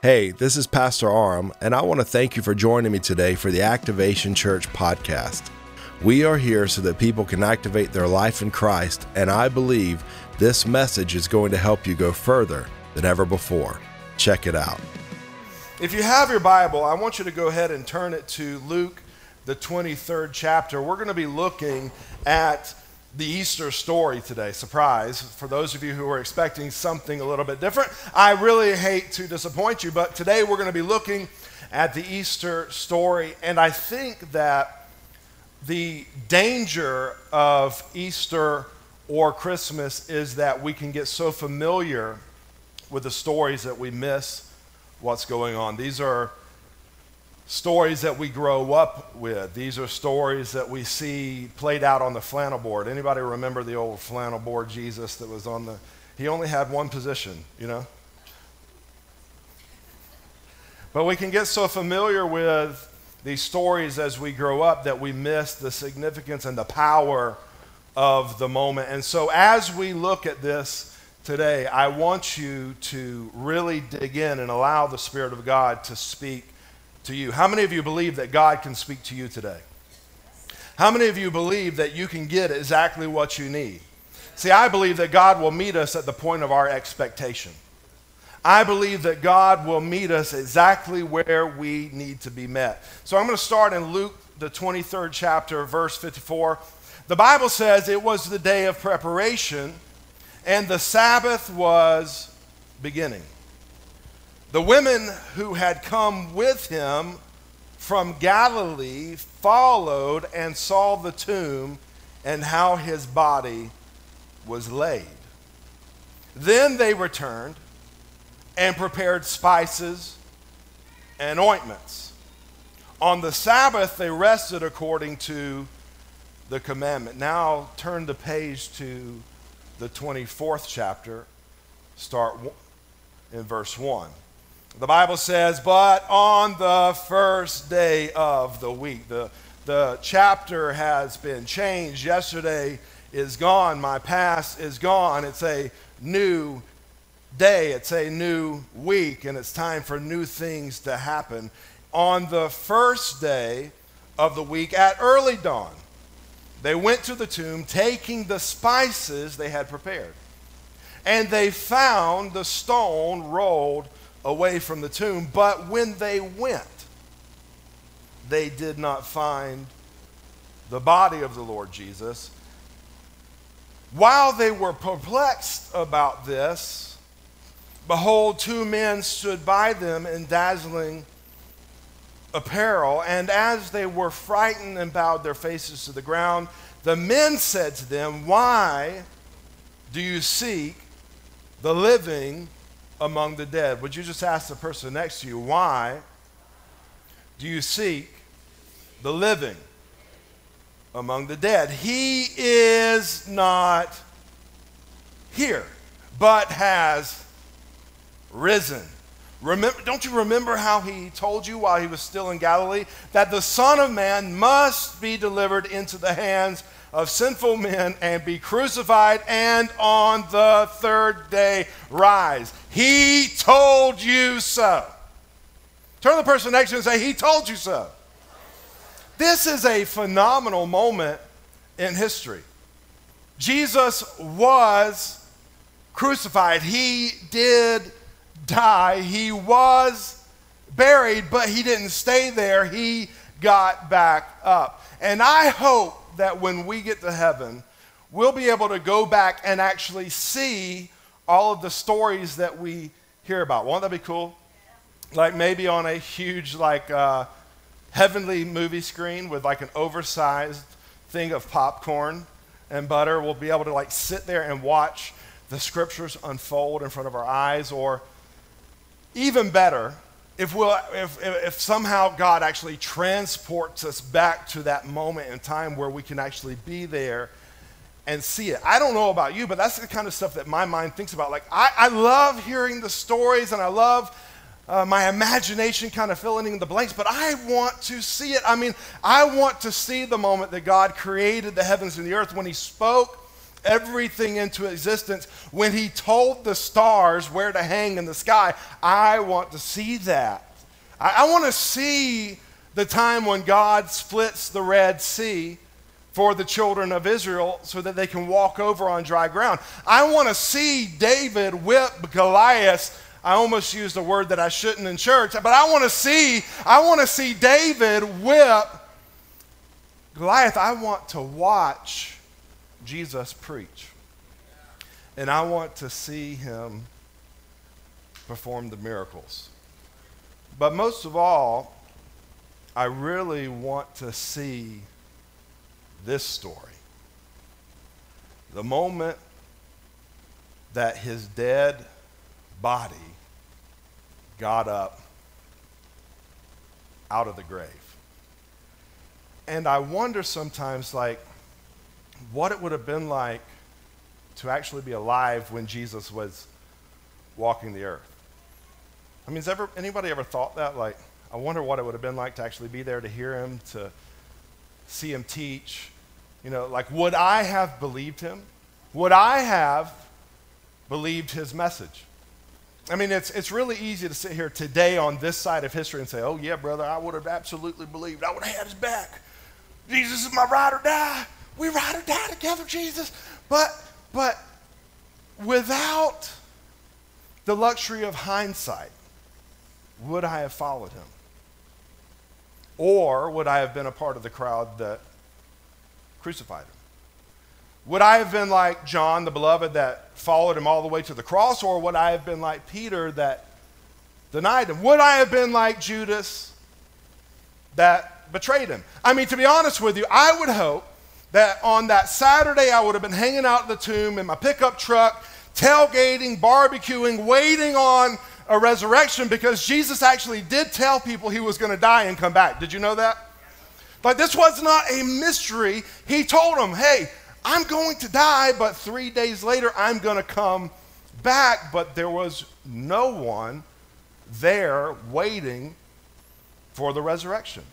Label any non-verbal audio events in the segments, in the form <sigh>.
Hey, this is Pastor Aram, and I want to thank you for joining me today for the Activation Church podcast. We are here so that people can activate their life in Christ, and I believe this message is going to help you go further than ever before. Check it out. If you have your Bible, I want you to go ahead and turn it to Luke, the 23rd chapter. We're going to be looking at the Easter story today. Surprise. For those of you who are expecting something a little bit different, I really hate to disappoint you, but today we're going to be looking at the Easter story. And I think that the danger of Easter or Christmas is that we can get so familiar with the stories that we miss what's going on. These are stories that we grow up with. These are stories that we see played out on the flannel board. Anybody remember the old flannel board Jesus that was on the he only had one position, you know? But we can get so familiar with these stories as we grow up that we miss the significance and the power of the moment. And so as we look at this today, I want you to really dig in and allow the Spirit of God to speak to you. How many of you believe that God can speak to you today? How many of you believe that you can get exactly what you need? See, I believe that God will meet us at the point of our expectation. I believe that God will meet us exactly where we need to be met. So I'm going to start in Luke, the 23rd chapter, verse 54. The Bible says it was the day of preparation, and the Sabbath was beginning. The women who had come with him from Galilee followed and saw the tomb and how his body was laid. Then they returned and prepared spices and ointments. On the Sabbath, they rested according to the commandment. Now turn the page to the 24th chapter, start in verse 1. The Bible says, but on the first day of the week, the, the chapter has been changed. Yesterday is gone. My past is gone. It's a new day, it's a new week, and it's time for new things to happen. On the first day of the week, at early dawn, they went to the tomb taking the spices they had prepared. And they found the stone rolled away from the tomb. But when they went, they did not find the body of the Lord Jesus. While they were perplexed about this, behold, two men stood by them in dazzling apparel. And as they were frightened and bowed their faces to the ground, the men said to them, Why do you seek the living among the dead. Would you just ask the person next to you, why do you seek the living among the dead? He is not here, but has risen. Remember, don't you remember how he told you while he was still in Galilee that the Son of Man must be delivered into the hands of sinful men and be crucified and on the third day rise? He told you so. Turn to the person next to you and say, He told you so. This is a phenomenal moment in history. Jesus was crucified. He did die. He was buried, but he didn't stay there. He got back up. And I hope that when we get to heaven, we'll be able to go back and actually see all of the stories that we hear about. Won't that be cool? Like maybe on a huge, like, uh, heavenly movie screen with like an oversized thing of popcorn and butter. We'll be able to like sit there and watch the scriptures unfold in front of our eyes. Or even better, if, we'll, if, if somehow God actually transports us back to that moment in time where we can actually be there and see it. I don't know about you, but that's the kind of stuff that my mind thinks about. Like, I, I love hearing the stories and I love uh, my imagination kind of filling in the blanks, but I want to see it. I mean, I want to see the moment that God created the heavens and the earth when He spoke everything into existence, when he told the stars where to hang in the sky, I want to see that. I, I want to see the time when God splits the Red Sea for the children of Israel so that they can walk over on dry ground. I want to see David whip Goliath. I almost used a word that I shouldn't in church, but I want to see I want to see David whip Goliath. I want to watch Jesus preach. And I want to see him perform the miracles. But most of all, I really want to see this story. The moment that his dead body got up out of the grave. And I wonder sometimes, like, what it would have been like to actually be alive when Jesus was walking the earth. I mean, has ever anybody ever thought that? Like, I wonder what it would have been like to actually be there to hear him, to see him teach. You know, like, would I have believed him? Would I have believed his message? I mean, it's, it's really easy to sit here today on this side of history and say, oh, yeah, brother, I would have absolutely believed. I would have had his back. Jesus is my ride or die. We ride or die together, Jesus. But, but without the luxury of hindsight, would I have followed him? Or would I have been a part of the crowd that crucified him? Would I have been like John, the beloved, that followed him all the way to the cross? Or would I have been like Peter that denied him? Would I have been like Judas that betrayed him? I mean, to be honest with you, I would hope that on that Saturday I would have been hanging out at the tomb in my pickup truck, tailgating, barbecuing, waiting on a resurrection because Jesus actually did tell people he was going to die and come back. Did you know that? But this was not a mystery. He told them, hey, I'm going to die, but three days later I'm going to come back. But there was no one there waiting for the resurrection.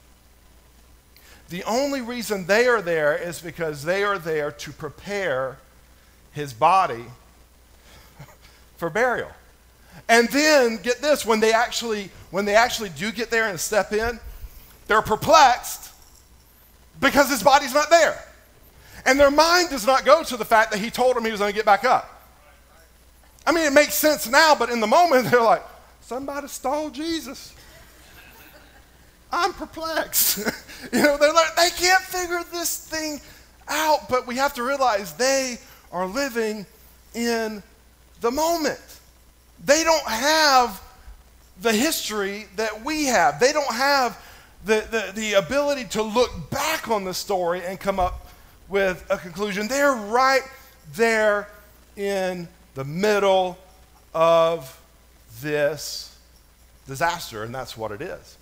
The only reason they are there is because they are there to prepare his body <laughs> for burial. And then get this, when they actually when they actually do get there and step in, they're perplexed because his body's not there. And their mind does not go to the fact that he told them he was going to get back up. I mean, it makes sense now, but in the moment, <laughs> they're like, somebody stole Jesus. I'm perplexed. <laughs> you know, they're like, they can't figure this thing out, but we have to realize they are living in the moment. They don't have the history that we have. They don't have the, the, the ability to look back on the story and come up with a conclusion. They're right there in the middle of this disaster, and that's what it is.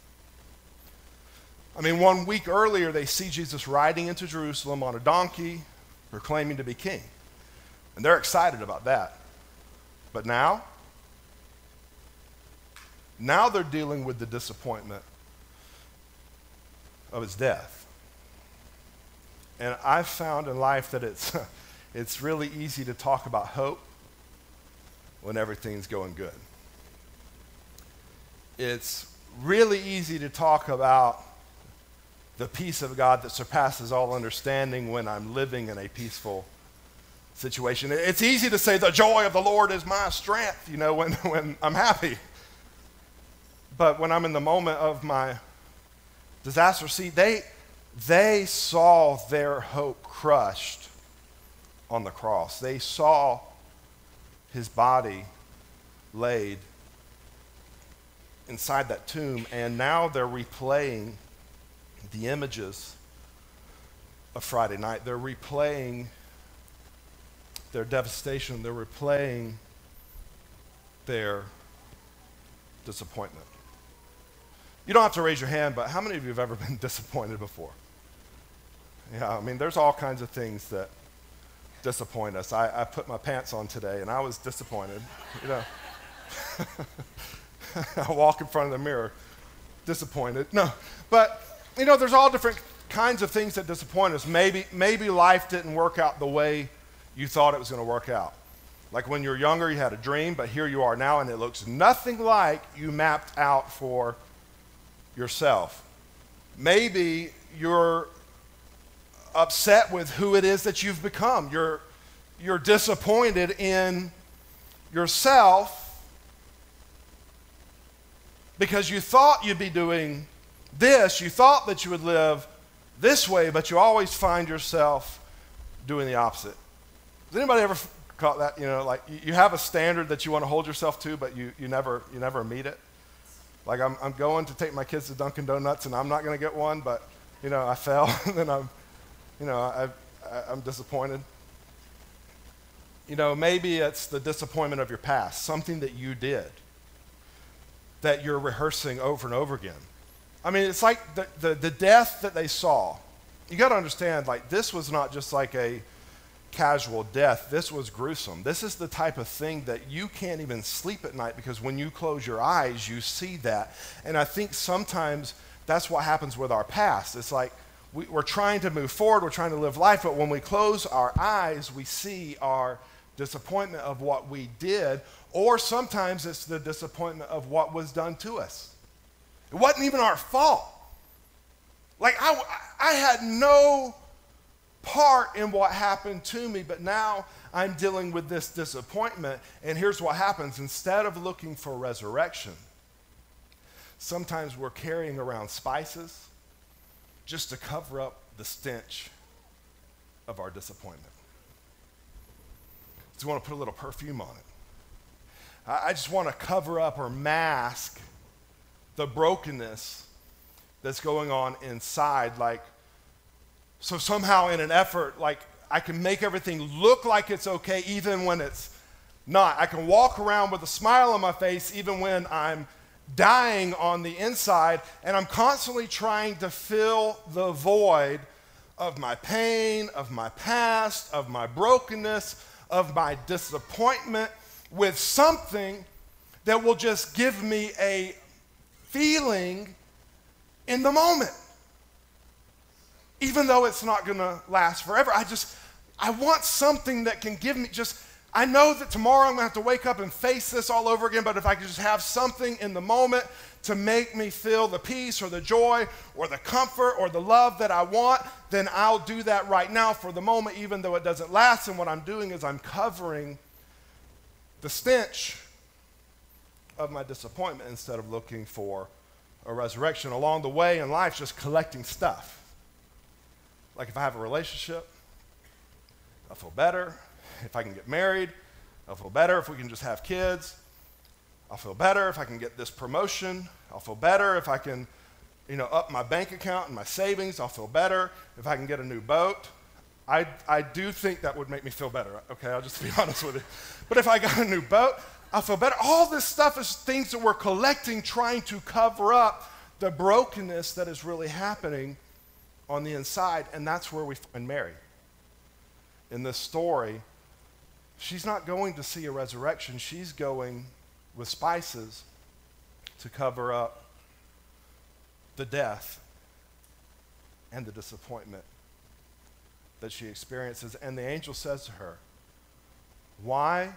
I mean, one week earlier, they see Jesus riding into Jerusalem on a donkey, proclaiming to be king. And they're excited about that. But now, now they're dealing with the disappointment of his death. And I've found in life that it's, <laughs> it's really easy to talk about hope when everything's going good. It's really easy to talk about the peace of God that surpasses all understanding when I'm living in a peaceful situation. It's easy to say, the joy of the Lord is my strength, you know, when, <laughs> when I'm happy. But when I'm in the moment of my disaster, see, they, they saw their hope crushed on the cross. They saw his body laid inside that tomb, and now they're replaying the images of Friday night. They're replaying their devastation, they're replaying their disappointment. You don't have to raise your hand, but how many of you have ever <laughs> been disappointed before? Yeah, I mean, there's all kinds of things that disappoint us. I, I put my pants on today and I was disappointed. You know, <laughs> I walk in front of the mirror, disappointed. No, but you know, there's all different kinds of things that disappoint us. Maybe, maybe life didn't work out the way you thought it was going to work out. Like when you were younger, you had a dream, but here you are now, and it looks nothing like you mapped out for yourself. Maybe you're upset with who it is that you've become. You're, you're disappointed in yourself because you thought you'd be doing this, you thought that you would live this way, but you always find yourself doing the opposite. Has anybody ever caught that? You know, like you have a standard that you want to hold yourself to, but you, you, never, you never meet it. Like I'm, I'm going to take my kids to Dunkin' Donuts, and I'm not going to get one, but, you know, I fell, <laughs> and then I'm, you know, I, I, I'm disappointed. You know, maybe it's the disappointment of your past, something that you did that you're rehearsing over and over again. I mean, it's like the, the, the death that they saw. You got to understand, like, this was not just like a casual death. This was gruesome. This is the type of thing that you can't even sleep at night because when you close your eyes, you see that. And I think sometimes that's what happens with our past. It's like we, are trying to move forward, we're trying to live life, but when we close our eyes, we see our disappointment of what we did, or sometimes it's the disappointment of what was done to us. It wasn't even our fault. Like, I, I had no part in what happened to me, but now I'm dealing with this disappointment. And here's what happens instead of looking for resurrection, sometimes we're carrying around spices just to cover up the stench of our disappointment. You want to put a little perfume on it. I just want to cover up or mask the brokenness that's going on inside. Like, so somehow, in an effort, like, I can make everything look like it's okay even when it's not. I can walk around with a smile on my face even when I'm dying on the inside, and I'm constantly trying to fill the void of my pain, of my past, of my brokenness, of my disappointment with something that will just give me a feeling in the moment. Even though it's not going to last forever. I just, I want something that can give me just I know that tomorrow I'm going to have to wake up and face this all over again, but if I could just have something in the moment to make me feel the peace or the joy or the comfort or the love that I want, then I'll do that right now for the moment, even though it doesn't last. And what I'm doing is I'm covering the stench of my disappointment instead of looking for a resurrection. Along the way in life, just collecting stuff. Like if I have a relationship, I feel better if I can get married. I'll feel better if we can just have kids. I'll feel better if I can get this promotion. I'll feel better if I can, you know, up my bank account and my savings. I'll feel better if I can get a new boat. I, I do think that would make me feel better, okay? I'll just be <laughs> honest with you. But if I got a new boat, I'll feel better. All this stuff is things that we're collecting, trying to cover up the brokenness that is really happening on the inside, and that's where we find Mary. In this story, she's not going to see a resurrection. She's going with spices to cover up the death and the disappointment that she experiences. And the angel says to her, Why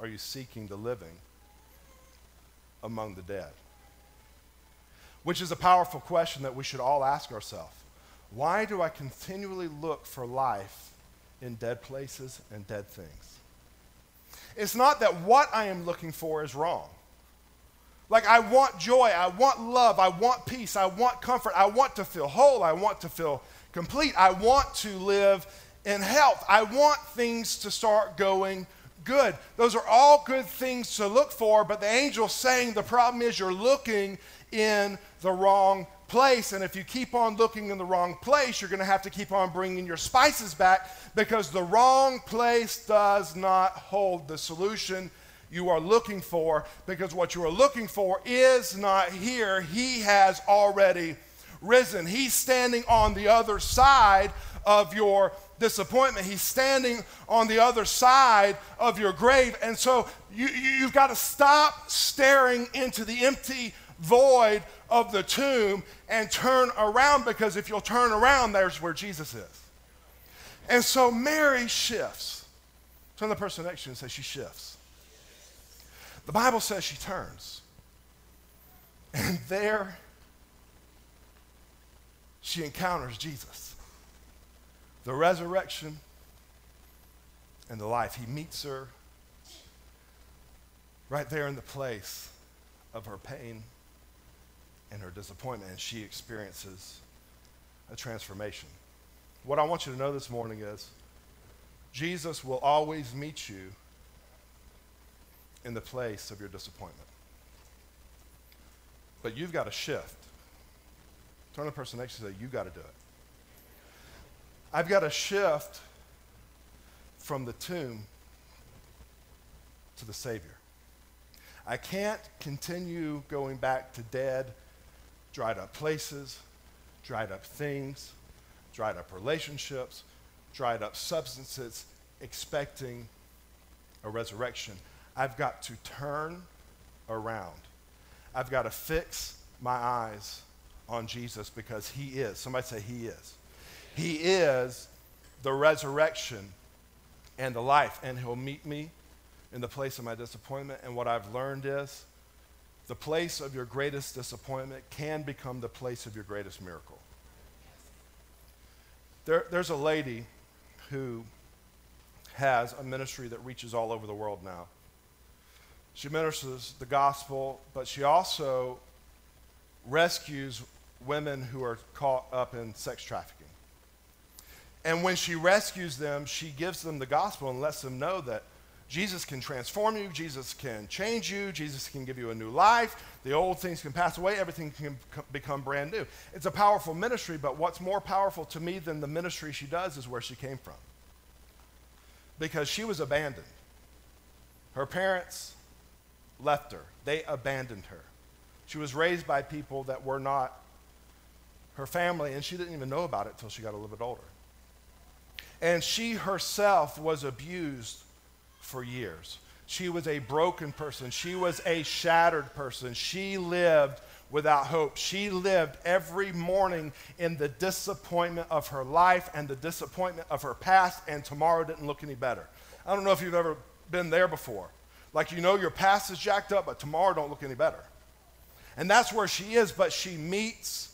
are you seeking the living among the dead? Which is a powerful question that we should all ask ourselves. Why do I continually look for life in dead places and dead things. It's not that what I am looking for is wrong. Like, I want joy, I want love, I want peace, I want comfort, I want to feel whole, I want to feel complete, I want to live in health, I want things to start going good. Those are all good things to look for, but the angel's saying the problem is you're looking in the wrong place. And if you keep on looking in the wrong place, you're going to have to keep on bringing your spices back because the wrong place does not hold the solution you are looking for because what you are looking for is not here. He has already risen. He's standing on the other side of your disappointment. He's standing on the other side of your grave. And so you, you, have got to stop staring into the empty void of the tomb and turn around because if you'll turn around, there's where Jesus is. And so Mary shifts. Turn the person next to you and say, She shifts. The Bible says she turns. And there she encounters Jesus, the resurrection and the life. He meets her right there in the place of her pain and her disappointment, and she experiences a transformation. What I want you to know this morning is Jesus will always meet you in the place of your disappointment. But you've got to shift. Turn to the person next to you and say, You've got to do it. I've got to shift from the tomb to the Savior. I can't continue going back to dead, dried up places, dried up things, dried up relationships, dried up substances, expecting a resurrection. I've got to turn around. I've got to fix my eyes on Jesus because He is. Somebody say, He is. He is the resurrection and the life, and He'll meet me in the place of my disappointment. And what I've learned is the place of your greatest disappointment can become the place of your greatest miracle. There, there's a lady who has a ministry that reaches all over the world now. She ministers the gospel, but she also rescues women who are caught up in sex trafficking. And when she rescues them, she gives them the gospel and lets them know that Jesus can transform you, Jesus can change you, Jesus can give you a new life. The old things can pass away, everything can become brand new. It's a powerful ministry, but what's more powerful to me than the ministry she does is where she came from. Because she was abandoned. Her parents left her, they abandoned her. She was raised by people that were not her family, and she didn't even know about it until she got a little bit older. And she herself was abused for years. She was a broken person. She was a shattered person. She lived without hope. She lived every morning in the disappointment of her life and the disappointment of her past, and tomorrow didn't look any better. I don't know if you've ever been there before. Like you know your past is jacked up, but tomorrow don't look any better. And that's where she is, but she meets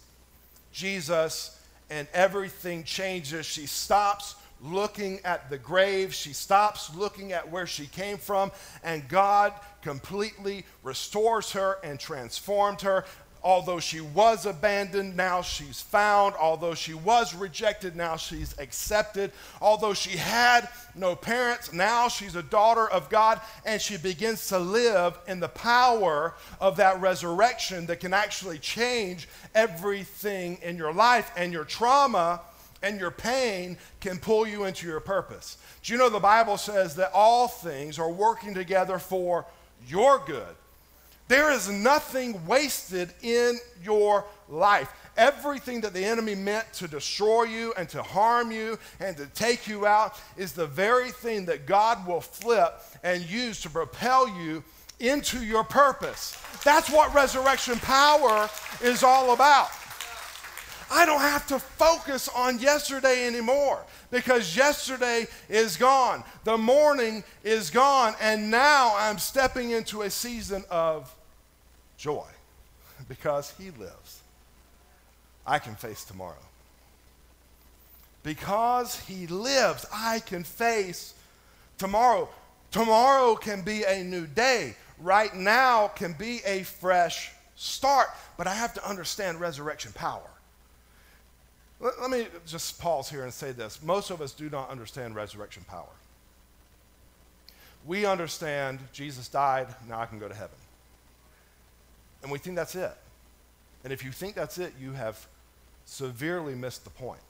Jesus and everything changes. She stops looking at the grave. She stops looking at where she came from, and God completely restores her and transformed her. Although she was abandoned, now she's found. Although she was rejected, now she's accepted. Although she had no parents, now she's a daughter of God, and she begins to live in the power of that resurrection that can actually change everything in your life. And your trauma and your pain can pull you into your purpose. Do you know the Bible says that all things are working together for your good? There is nothing wasted in your life. Everything that the enemy meant to destroy you and to harm you and to take you out is the very thing that God will flip and use to propel you into your purpose. That's what resurrection power is all about. I don't have to focus on yesterday anymore because yesterday is gone. The morning is gone, and now I'm stepping into a season of joy <laughs> because He lives. I can face tomorrow. Because He lives, I can face tomorrow. Tomorrow can be a new day. Right now can be a fresh start. But I have to understand resurrection power. Let, let me just pause here and say this. Most of us do not understand resurrection power. We understand Jesus died, now I can go to heaven. And we think that's it. And if you think that's it, you have severely missed the point.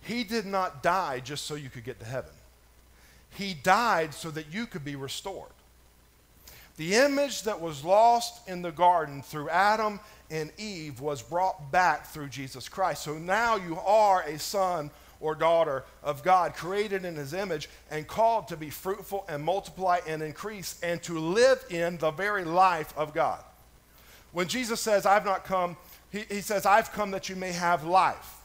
He did not die just so you could get to heaven. He died so that you could be restored. The image that was lost in the garden through Adam and Eve was brought back through Jesus Christ. So now you are a son or daughter of God, created in his image and called to be fruitful and multiply and increase and to live in the very life of God. When Jesus says, I've not come, he, he says, I've come that you may have life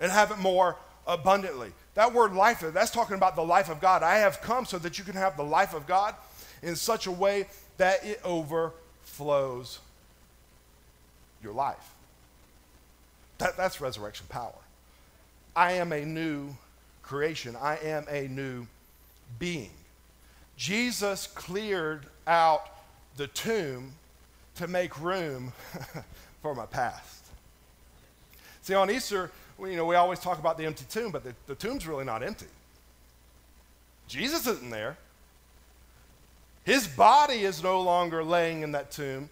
and have it more abundantly. That word life, that's talking about the life of God. I have come so that you can have the life of God in such a way that it overflows your life. That, that's resurrection power. I am a new creation, I am a new being. Jesus cleared out the tomb to make room <laughs> for my past. See, on Easter, we, you know, we always talk about the empty tomb, but the, the tomb's really not empty. Jesus isn't there. His body is no longer laying in that tomb,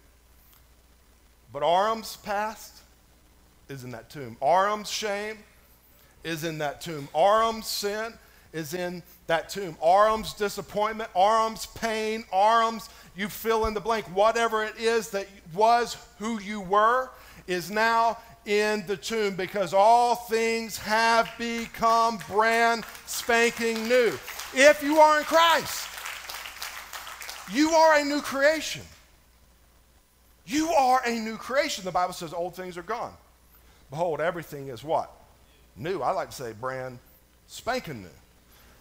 but Aram's past is in that tomb. Aram's shame is in that tomb. Aram's sin is in that tomb. Aram's disappointment, Aram's pain, Aram's, you fill in the blank, whatever it is that was who you were is now in the tomb because all things have become brand spanking new. If you are in Christ, you are a new creation. You are a new creation. The Bible says old things are gone. Behold, everything is what? New. I like to say brand spanking new.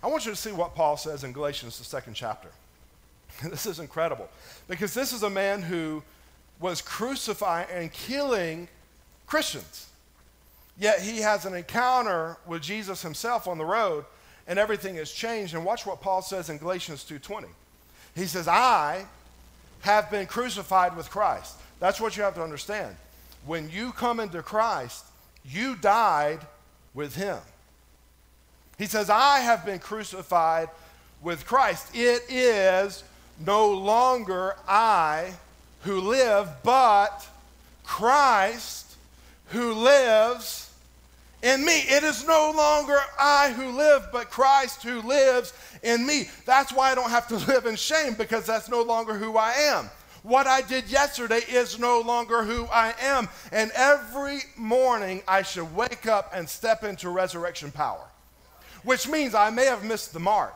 I want you to see what Paul says in Galatians, the second chapter. <laughs> this is incredible because this is a man who was crucifying and killing Christians. Yet he has an encounter with Jesus himself on the road and everything has changed. And watch what Paul says in Galatians 2:20. He says, "I have been crucified with Christ." That's what you have to understand. When you come into Christ, you died with him. He says, I have been crucified with Christ. It is no longer I who live, but Christ who lives in me. It is no longer I who live, but Christ who lives in me. That's why I don't have to <laughs> live in shame because that's no longer who I am. What I did yesterday is no longer who I am. And every morning I should wake up and step into resurrection power which means I may have missed the mark.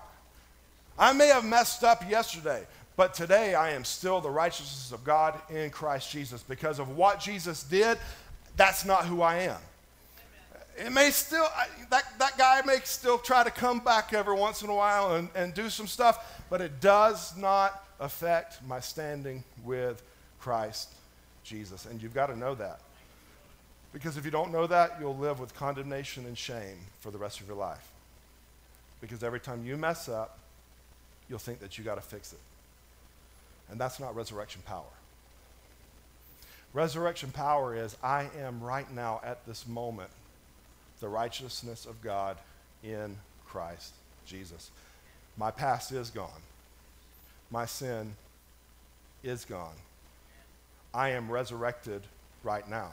I may have messed up yesterday, but today I am still the righteousness of God in Christ Jesus. Because of what Jesus did, that's not who I am. It may still, that, that guy may still try to come back every once in a while and, and do some stuff, but it does not affect my standing with Christ Jesus. And you've got to know that. Because if you don't know that, you'll live with condemnation and shame for the rest of your life. Because every time you mess up, you'll think that you got to fix it. And that's not resurrection power. Resurrection power is I am right now at this moment the righteousness of God in Christ Jesus. My past is gone. My sin is gone. I am resurrected right now.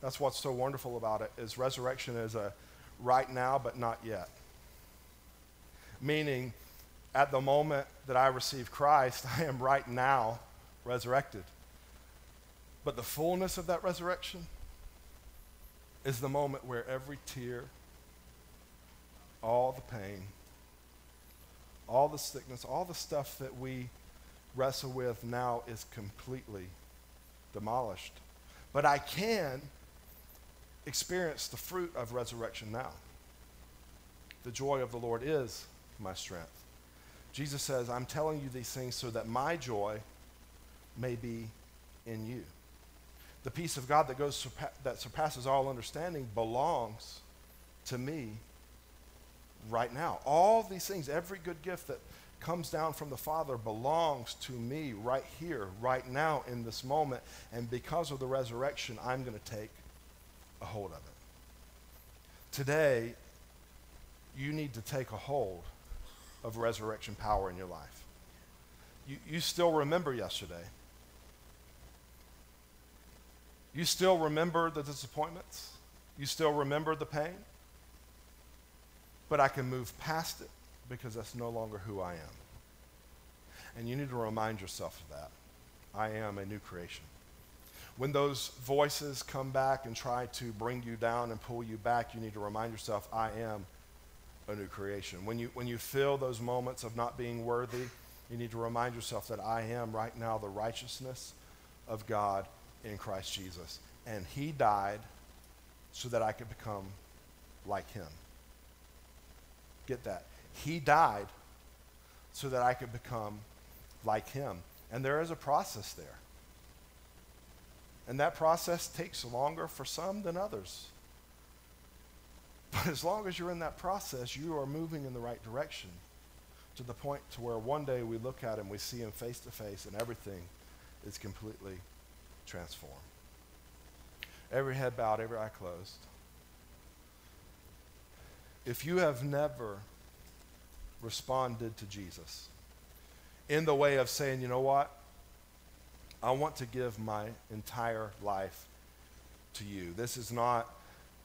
That's what's so wonderful about it is resurrection is a right now but not yet meaning at the moment that I receive Christ, <laughs> I am right now resurrected. But the fullness of that resurrection is the moment where every tear, all the pain, all the sickness, all the stuff that we wrestle with now is completely demolished. But I can experience the fruit of resurrection now. The joy of the Lord is my strength. Jesus says, I'm telling you these things so that my joy may be in you. The peace of God that, goes, that surpasses all understanding belongs to me right now. All these things, every good gift that comes down from the Father belongs to me right here, right now, in this moment. And because of the resurrection, I'm going to take a hold of it. Today, you need to take a hold of resurrection power in your life. You, you still remember yesterday. You still remember the disappointments. You still remember the pain. But I can move past it because that's no longer who I am. And you need to remind yourself of that. I am a new creation. When those voices come back and try to bring you down and pull you back, you need to remind yourself, I am a new creation. When you, when you feel those moments of not being worthy, you need to remind yourself that I am right now the righteousness of God in Christ Jesus. And He died so that I could become like Him. Get that. He died so that I could become like him. And there is a process there. And that process takes longer for some than others. But as long as you're in that process, you are moving in the right direction to the point to where one day we look at him, we see him face to face, and everything is completely transformed. Every head bowed, every eye closed. If you have never responded to Jesus in the way of saying, you know what? I want to give my entire life to you. This is not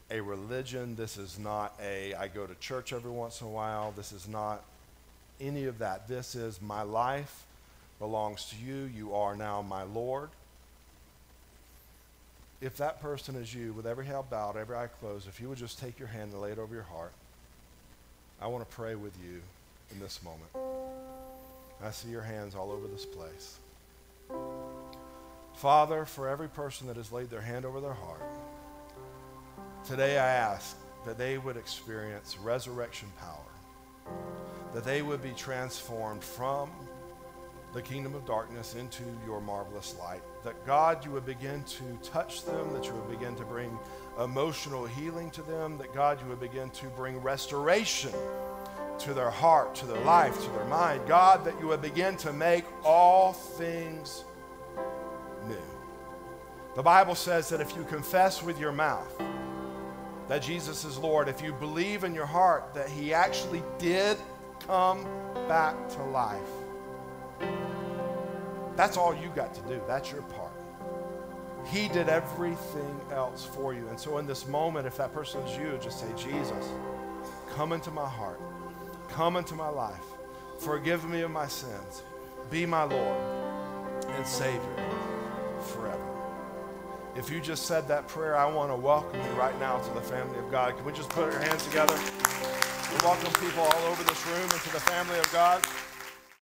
a religion. This is not a, I go to church every once in a while. This is not any of that. This is my life belongs to you. You are now my Lord. If that person is you, with every head bowed, every eye closed, if you would just take your hand and lay it over your heart, I want to pray with you in this moment. I see your hands all over this place. Father, for every person that has laid their hand over their heart, today I ask that they would experience resurrection power, that they would be transformed from the kingdom of darkness into your marvelous light. That God, you would begin to touch them, that you would begin to bring emotional healing to them, that God, you would begin to bring restoration to their heart, to their life, to their mind. God, that you would begin to make all things new. The Bible says that if you confess with your mouth that Jesus is Lord, if you believe in your heart that He actually did come back to life, that's all you got to do. That's your part. He did everything else for you. And so, in this moment, if that person is you, just say, Jesus, come into my heart, come into my life, forgive me of my sins, be my Lord and Savior forever. If you just said that prayer, I want to welcome you right now to the family of God. Can we just put our hands together? We welcome people all over this room into the family of God.